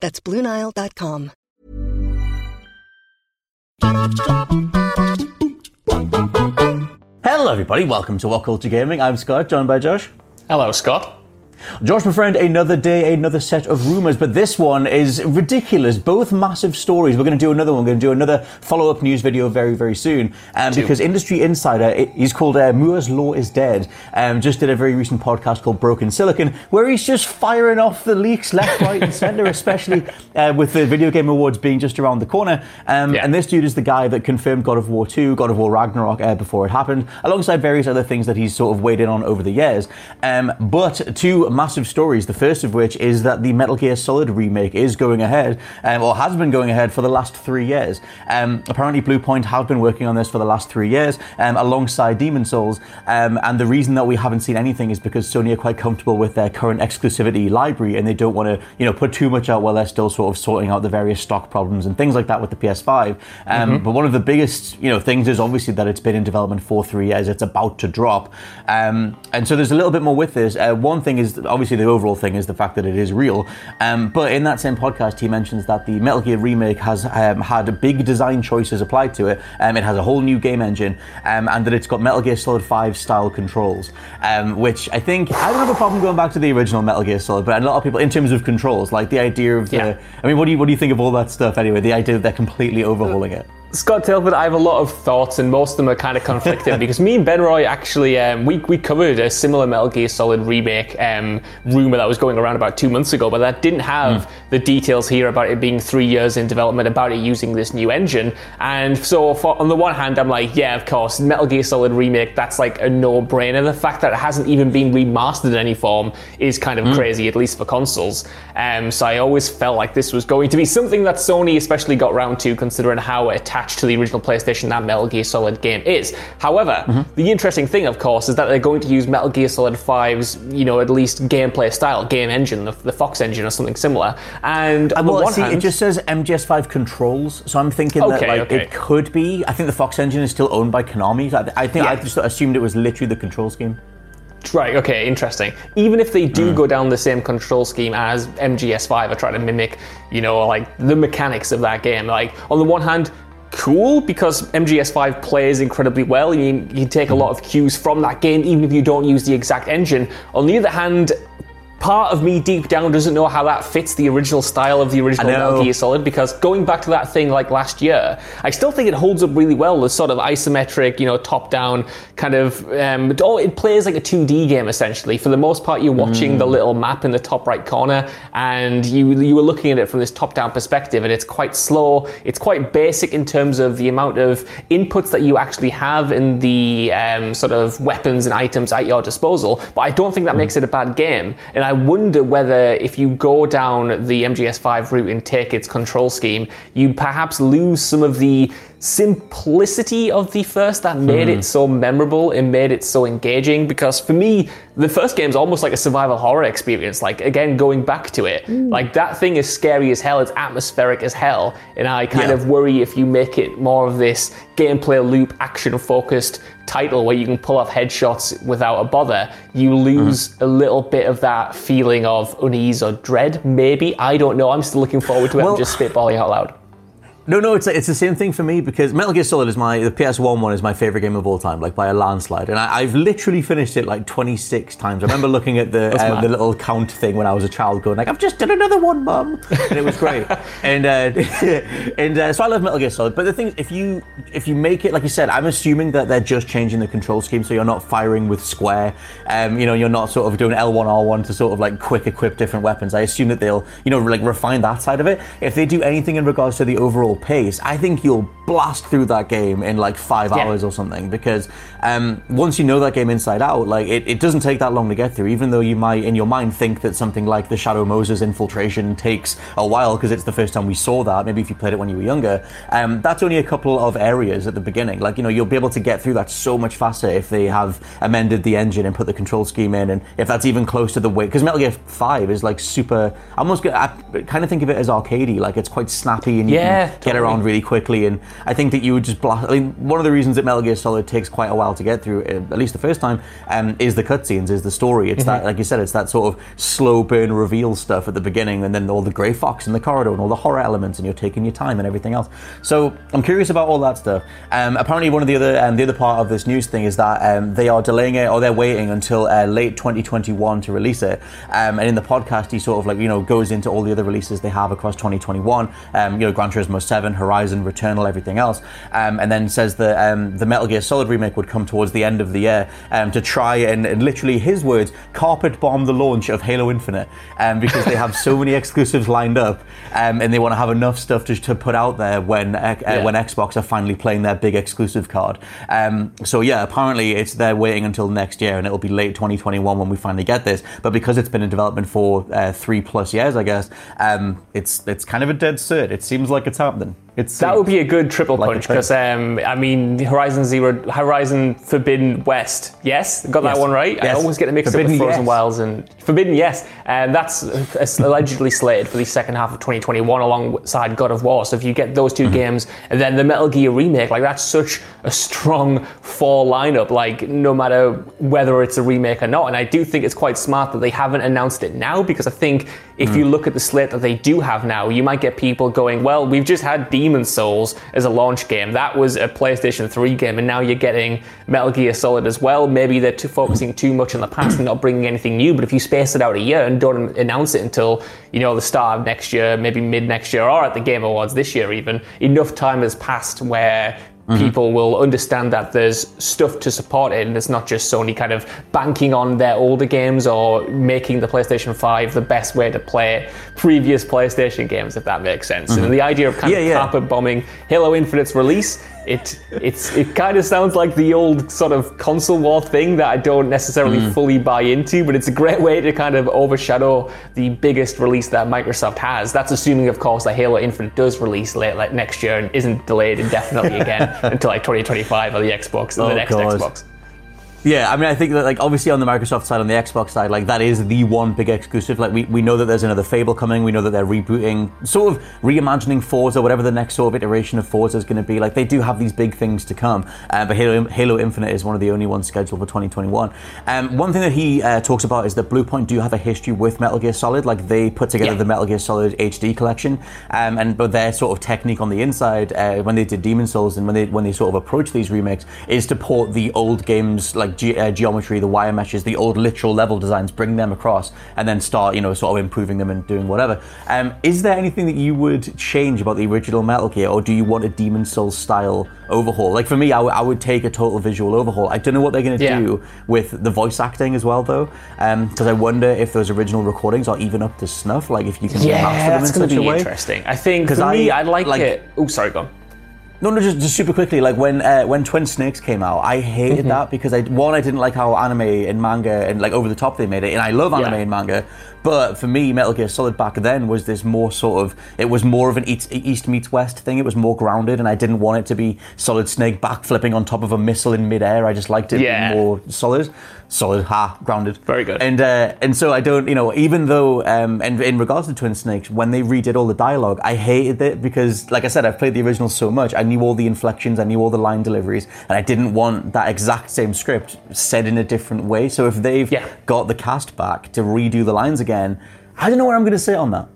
That's BlueNile.com. Hello, everybody. Welcome to What Culture Gaming. I'm Scott, joined by Josh. Hello, Scott. Josh, my friend, another day, another set of rumours, but this one is ridiculous. Both massive stories. We're going to do another one. We're going to do another follow up news video very, very soon. Um, because Industry Insider, it, he's called uh, Moore's Law is Dead, um, just did a very recent podcast called Broken Silicon, where he's just firing off the leaks left, right, and centre, especially uh, with the Video Game Awards being just around the corner. Um, Yeah. And this dude is the guy that confirmed God of War 2, God of War Ragnarok uh, before it happened, alongside various other things that he's sort of weighed in on over the years. Um, but two massive stories, the first of which is that the Metal Gear Solid remake is going ahead, um, or has been going ahead for the last three years. Um, apparently, Bluepoint have been working on this for the last three years, um, alongside Demon Souls. Um, and the reason that we haven't seen anything is because Sony are quite comfortable with their current exclusivity library, and they don't want to, you know, put too much out while they're still sort of sorting out the various stock problems and things like that with the PS5. Um, But one of the biggest, you know, things is obviously that it's been in development for three years. It's about to drop, um, and so there's a little bit more with this. Uh, one thing is obviously the overall thing is the fact that it is real. Um, but in that same podcast, he mentions that the Metal Gear remake has um, had big design choices applied to it. Um, it has a whole new game engine, um, and that it's got Metal Gear Solid 5 style controls, um, which I think I don't have a problem going back to the original Metal Gear Solid, but a lot of people, in terms of controls, like the idea of the. Yeah. I mean, what do you what do you think of all that stuff anyway? The idea that they're completely overhauling it. Scott Tailford, I have a lot of thoughts, and most of them are kind of conflicting because me and Ben Roy actually um, we we covered a similar Metal Gear Solid remake um, rumor that was going around about two months ago, but that didn't have the details here about it being three years in development, about it using this new engine. And so, for, on the one hand, I'm like, yeah, of course, Metal Gear Solid remake, that's like a no-brainer. The fact that it hasn't even been remastered in any form is kind of crazy, at least for consoles. Um, so I always felt like this was going to be something that Sony especially got round to, considering how attached to the original PlayStation that Metal Gear Solid game is. However, mm-hmm. the interesting thing, of course, is that they're going to use Metal Gear Solid 5's, you know, at least gameplay style, game engine, the, the Fox engine or something similar. And on the Well, one see, hand, it just says MGS5 controls, so I'm thinking that like okay. it could be. I think the Fox engine is still owned by Konami. I, I think I just assumed it was literally the control scheme. Right, okay, interesting. Even if they do mm. go down the same control scheme as MGS5 or try to mimic, you know, like the mechanics of that game, like on the one hand, cool because MGS5 plays incredibly well. You, you can take a lot of cues from that game even if you don't use the exact engine. On the other hand, part of me deep down doesn't know how that fits the original style of the original. Metal Gear Solid because going back to that thing like last year, I still think it holds up really well. The sort of isometric, you know, top-down kind of. Um, it, it plays like a 2D game essentially. For the most part, you're watching the little map in the top right corner, and you you were looking at it from this top-down perspective, and it's quite slow. It's quite basic in terms of the amount of inputs that you actually have in the um, sort of weapons and items at your disposal. But I don't think that makes it a bad game, and I wonder whether if you go down the MGS5 route and take its control scheme, you perhaps lose some of the simplicity of the first that made it hmm. so memorable and made it so engaging. Because for me, the first game is almost like a survival horror experience. Like again, going back to it, hmm. like that thing is scary as hell. It's atmospheric as hell, and I kind Yeah. of worry if you make it more of this gameplay loop, action focused title where you can pull off headshots without a bother, you hmm. lose a little bit of that feeling of unease or dread. Maybe I don't know. I'm still looking forward to it. Well- I'm just spitballing out loud. No, no, it's it's the same thing for me because Metal Gear Solid is my the PS1 one is my favorite game of all time, like by a landslide, and I, have literally finished it like 26 times. I remember looking at the uh, the little count thing when I was a child, going like, "I've just done another one, mum," and it was great. and uh, and uh, so I love Metal Gear Solid. But the thing, is, if you if you make it like you said, I'm assuming that they're just changing the control scheme, so you're not firing with square. Um, you know, you're not sort of doing L1 R1 to sort of like quick equip different weapons. I assume that they'll you know like refine that side of it. If they do anything in regards to the overall pace, I think you'll blast through that game in like five yeah. hours or something because um, once you know that game inside out, like it, it doesn't take that long to get through, even though you might in your mind think that something like the Shadow Moses infiltration takes a while because it's the first time we saw that. Maybe if you played it when you were younger, um, that's only a couple of areas at the beginning. Like, you know, you'll be able to get through that so much faster if they have amended the engine and put the control scheme in, and if that's even close to the way. Because Metal Gear 5 is like super, I almost I kind of think of it as arcadey, like it's quite snappy and you yeah, can totally. get around really quickly. And I think that you would just blast. I mean, one of the reasons that Metal Gear Solid takes quite a while to get through, uh, at least the first time, um, is the cutscenes, is the story. It's mm-hmm. that, like you said, it's that sort of slow burn reveal stuff at the beginning, and then all the grey fox in the corridor and all the horror elements, and you're taking your time and everything else. So I'm curious about all that stuff. Um, apparently, one of the other um, the other part of this news thing is that um, they are delaying it or they're waiting until uh, late 2021 to release it. Um, and in the podcast, he sort of like you know goes into all the other releases they have across 2021. Um, you know, Gran Turismo 7, Horizon, Returnal, everything else, um, and then says that the Metal Gear Solid remake would come towards the end of the year to try and, and, literally his words carpet bomb the launch of Halo Infinite because they have so many exclusives lined up and they want to have enough stuff to, to put out there when uh, yeah. when Xbox are finally playing their big exclusive card. Um, so yeah, apparently it's they're waiting until next year, and it'll be late 2021 when we finally get this. But because it's been in development for uh, three plus years, I guess um, it's it's kind of a dead cert. It seems like it's happening. It's that would be a good triple like punch because um, I mean Horizon Zero, Horizon Forbidden West, yes, got that yes. one right. Yes. I always get the mix Forbidden, up with Frozen yes. Wilds and Forbidden, yes, and that's allegedly slated for the second half of 2021 alongside God of War. So if you get those 2 mm-hmm. games and then the Metal Gear remake, like that's such a strong fall lineup. Like no matter whether it's a remake or not, and I do think it's quite smart that they haven't announced it now because I think if mm. you look at the slate that they do have now, you might get people going, well, we've just had. D- Demon's Souls as a launch game. That was a PlayStation 3 game, and now you're getting Metal Gear Solid as well. Maybe they're too, focusing too much on the past and not bringing anything new. But if you space it out a year and don't announce it until you know the start of next year, maybe mid next year, or at the Game Awards this year, even enough time has passed where Mm-hmm. people will understand that there's stuff to support it and it's not just Sony kind of banking on their older games or making the PlayStation 5 the best way to play previous PlayStation games, if that makes sense. Mm-hmm. And the idea of kind yeah, of yeah. carpet bombing Halo Infinite's release it it's it kind of sounds like the old sort of console war thing that I don't necessarily mm. fully buy into, but it's a great way to kind of overshadow the biggest release that Microsoft has. That's assuming, of course, that Halo Infinite does release late like next year and isn't delayed indefinitely again until like 2025 on the Xbox and oh, the next God. Xbox. Yeah, I mean, I think that like obviously on the Microsoft side, on the Xbox side, like that is the one big exclusive. Like we, we know that there's another Fable coming. We know that they're rebooting, sort of reimagining Forza, whatever the next sort of iteration of Forza is going to be. Like they do have these big things to come. Uh, but Halo, Halo Infinite is one of the only ones scheduled for 2021. Um, one thing that he uh, talks about is that Bluepoint do have a history with Metal Gear Solid. Like they put together yeah. the Metal Gear Solid HD collection, um, and but their sort of technique on the inside uh, when they did Demon Souls and when they when they sort of approach these remakes is to port the old games like G- uh, geometry, the wire meshes, the old literal level designs, bring them across, and then start, you know, sort of improving them and doing whatever. Um, is there anything that you would change about the original Metal Gear, or do you want a Demon Souls style overhaul? Like for me, I, w- I would take a total visual overhaul. I don't know what they're going to yeah. do with the voice acting as well, though, because um, I wonder if those original recordings are even up to snuff. Like if you can yeah, them in such a way. Interesting. I think me, I, would like, like it. Oh, sorry, go on. No, no, just, just super quickly. Like when uh, when Twin Snakes came out, I hated mm-hmm. that because I one I didn't like how anime and manga and like over the top they made it, and I love anime yeah. and manga. But for me, Metal Gear Solid back then was this more sort of it was more of an East meets West thing. It was more grounded, and I didn't want it to be Solid Snake backflipping on top of a missile in midair. I just liked it yeah. more solid solid, ha, grounded. Very good. And uh, and so I don't, you know, even though, um, and in regards to Twin Snakes, when they redid all the dialogue, I hated it because, like I said, I've played the original so much. I knew all the inflections, I knew all the line deliveries, and I didn't want that exact same script said in a different way. So if they've yeah. got the cast back to redo the lines again, I don't know where I'm going to sit on that.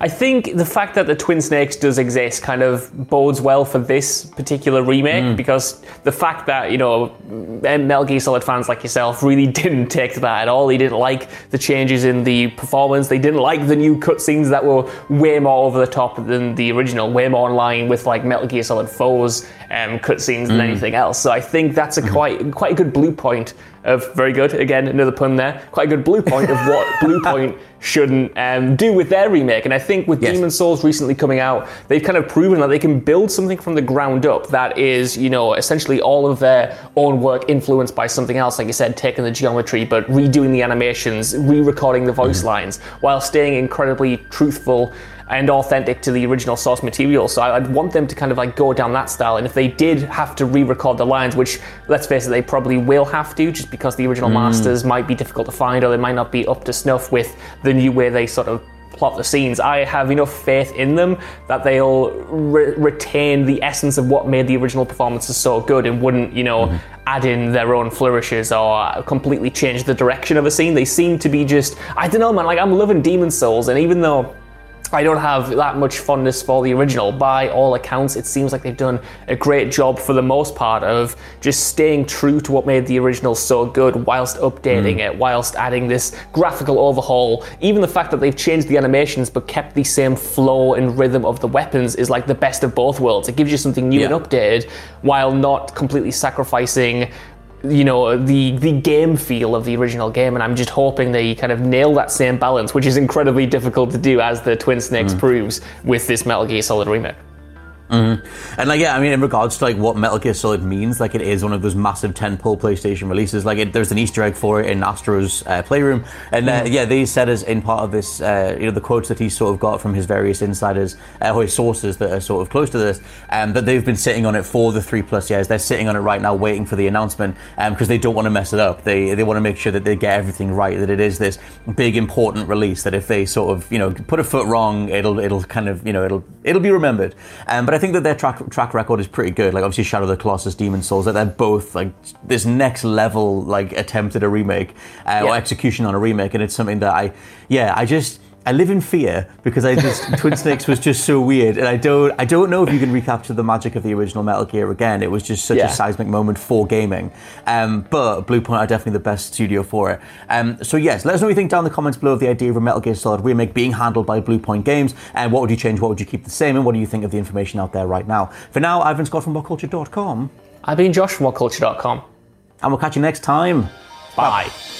I think the fact that the Twin Snakes does exist kind of bodes well for this particular remake mm. because the fact that, you know, Metal Gear Solid fans like yourself really didn't take to that at all. They didn't like the changes in the performance. They didn't like the new cutscenes that were way more over the top than the original, way more in line with like Metal Gear Solid 4's um, cutscenes mm. than anything else. So I think that's a mm-hmm. quite quite a good blue point of very good. Again, another pun there. Quite a good blue point of what Bluepoint shouldn't um, do with their remake. And I think with yes. Demon Souls recently coming out, they've kind of proven that they can build something from the ground up that is, you know, essentially all of their own work influenced by something else. Like you said, taking the geometry, but redoing the animations, re-recording the voice mm-hmm. lines, while staying incredibly truthful and authentic to the original source material. So I'd want them to kind of like go down that style. And if they did have to re-record the lines, which let's face it, they probably will have to, just because the original mm. masters might be difficult to find or they might not be up to snuff with the new way they sort of plot the scenes. I have enough faith in them that they'll re- retain the essence of what made the original performances so good and wouldn't, you know, mm-hmm. add in their own flourishes or completely change the direction of a scene. They seem to be just, I don't know, man. Like I'm loving Demon Souls, and even though I don't have that much fondness for the original. By all accounts, it seems like they've done a great job for the most part of just staying true to what made the original so good whilst updating mm. it, whilst adding this graphical overhaul. Even the fact that they've changed the animations but kept the same flow and rhythm of the weapons is like the best of both worlds. It gives you something new yeah. and updated while not completely sacrificing you know the the game feel of the original game and i'm just hoping they kind of nail that same balance which is incredibly difficult to do as the twin snakes mm. proves with this metal gear solid remake Mm-hmm. And like, yeah, I mean, in regards to like what Metal Gear Solid means, like it is one of those massive tentpole PlayStation releases. Like, it, there's an Easter egg for it in Astro's uh, playroom, and uh, mm. yeah, they said as in part of this, uh, you know, the quotes that he sort of got from his various insiders uh, or his sources that are sort of close to this, um, that they've been sitting on it for the three plus years. They're sitting on it right now, waiting for the announcement, because um, they don't want to mess it up. They they want to make sure that they get everything right. That it is this big important release. That if they sort of you know put a foot wrong, it'll it'll kind of you know it'll it'll be remembered. Um, but I think that their track track record is pretty good. Like obviously Shadow of the Colossus, Demon Souls, that they're both like this next level like attempt at a remake uh, yeah. or execution on a remake, and it's something that I yeah I just I live in fear because I just Twin Snakes was just so weird, and I don't I don't know if you can recapture the magic of the original Metal Gear again. It was just such yeah. a seismic moment for gaming. Um, but Bluepoint are definitely the best studio for it. Um, so yes, let us know what you think down in the comments below of the idea of a Metal Gear Solid remake being handled by Bluepoint Games, and what would you change? What would you keep the same? And what do you think of the information out there right now? For now, I've been Scott from WhatCulture.com. I've been Josh from WhatCulture.com. And we'll catch you next time. Bye. Bye.